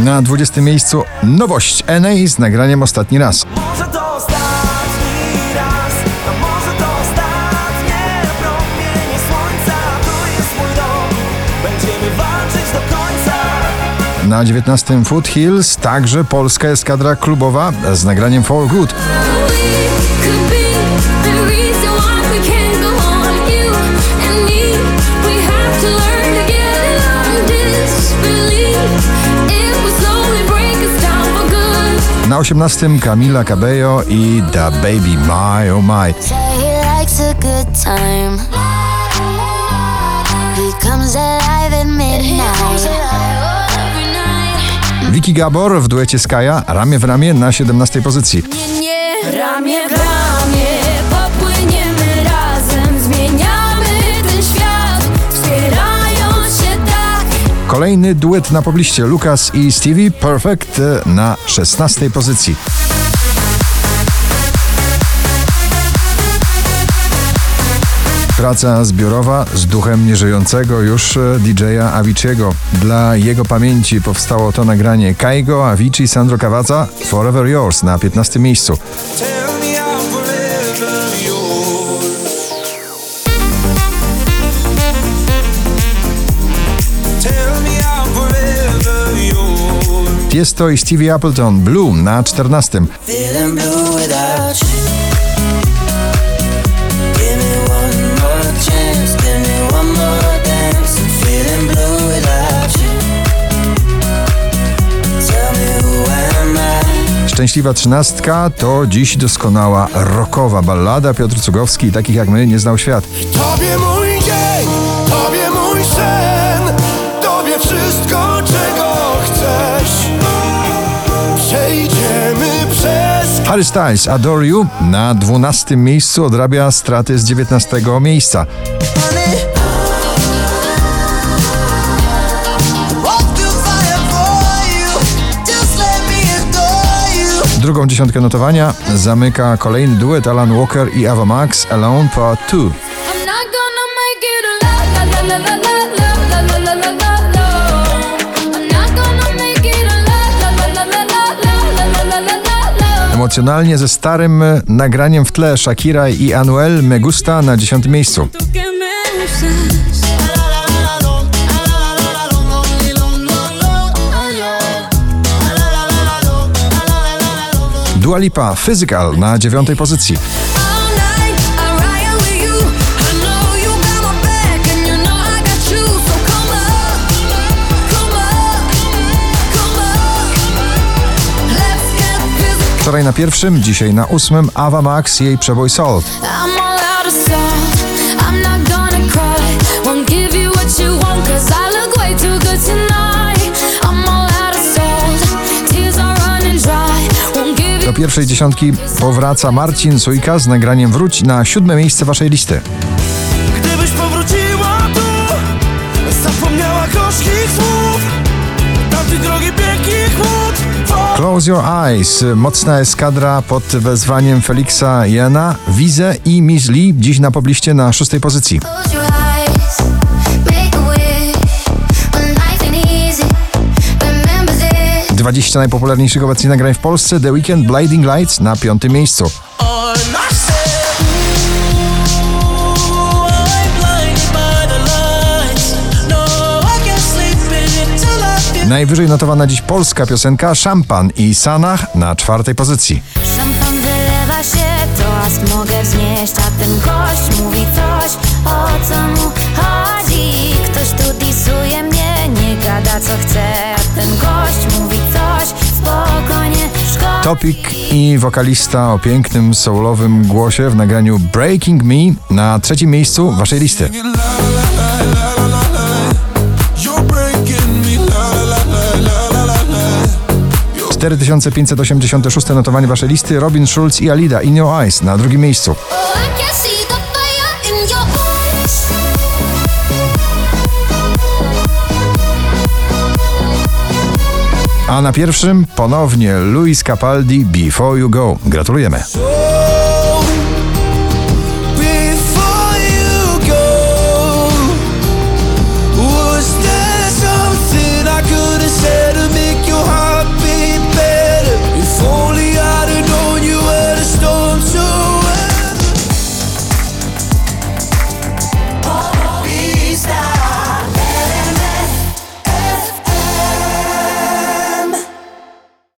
Na 20 miejscu nowość NA z nagraniem Ostatni raz. Może to ostatni raz, a może to ostatnie promienie słońca. Tu jest mój dom, będziemy walczyć do końca. Na 19 Foothills także polska eskadra klubowa z nagraniem For Good. Na 18 Camila Cabello i Da Baby My Oh My. Vicky Gabor w duecie Skaja ramię w ramię na 17 pozycji. Kolejny duet na pobliście Lucas i Stevie Perfect e, na 16 pozycji. Praca zbiorowa z duchem nieżyjącego już e, DJ-a. Dla jego pamięci powstało to nagranie Kaigo, Avicii, Sandro Cavazza Forever Yours na 15 miejscu. Tiesto i Stevie Appleton Blue na 14. Szczęśliwa trzynastka to dziś doskonała rockowa ballada. Piotr Cugowski i takich jak my nie znał świat. Tobie mój dzień, tobie mój sen, tobie wszystko Harry Styles Adore You na 12 miejscu odrabia straty z 19 miejsca. Drugą dziesiątkę notowania zamyka kolejny duet Alan Walker i Ava Max Alone Part 2. Emocjonalnie ze starym nagraniem w tle Shakira i Anuel Me Gusta na 10 miejscu. Dua Lipa Physical na 9 pozycji. Wczoraj na pierwszym, dzisiaj na ósmym Ava Max jej przebój Salt. Do pierwszej dziesiątki powraca Marcin Sujka z nagraniem Wróć na siódme miejsce waszej listy. Close Your Eyes, mocna eskadra pod wezwaniem Feliksa Jana, Wize i Miss Lee dziś na pobliście na szóstej pozycji. Close your eyes, make a wish. When life ain't easy, remember this. 20 najpopularniejszych obecnie nagrań w Polsce The Weekend Blinding Lights na piątym miejscu. Najwyżej notowana dziś polska piosenka Szampan i Sanach na czwartej pozycji. Szampan wylewa się, toast mogę wznieść, a ten gość mówi coś, o co mu chodzi. Ktoś tu disuje mnie, nie gada co chce, a ten gość mówi coś, spokojnie, szkoda. Topik i wokalista o pięknym soulowym głosie w nagraniu Breaking Me na trzecim miejscu waszej listy. 4586 notowanie waszej listy Robin Schulz i Alida In Your Eyes na drugim miejscu. A na pierwszym ponownie Luis Capaldi Before You Go. Gratulujemy.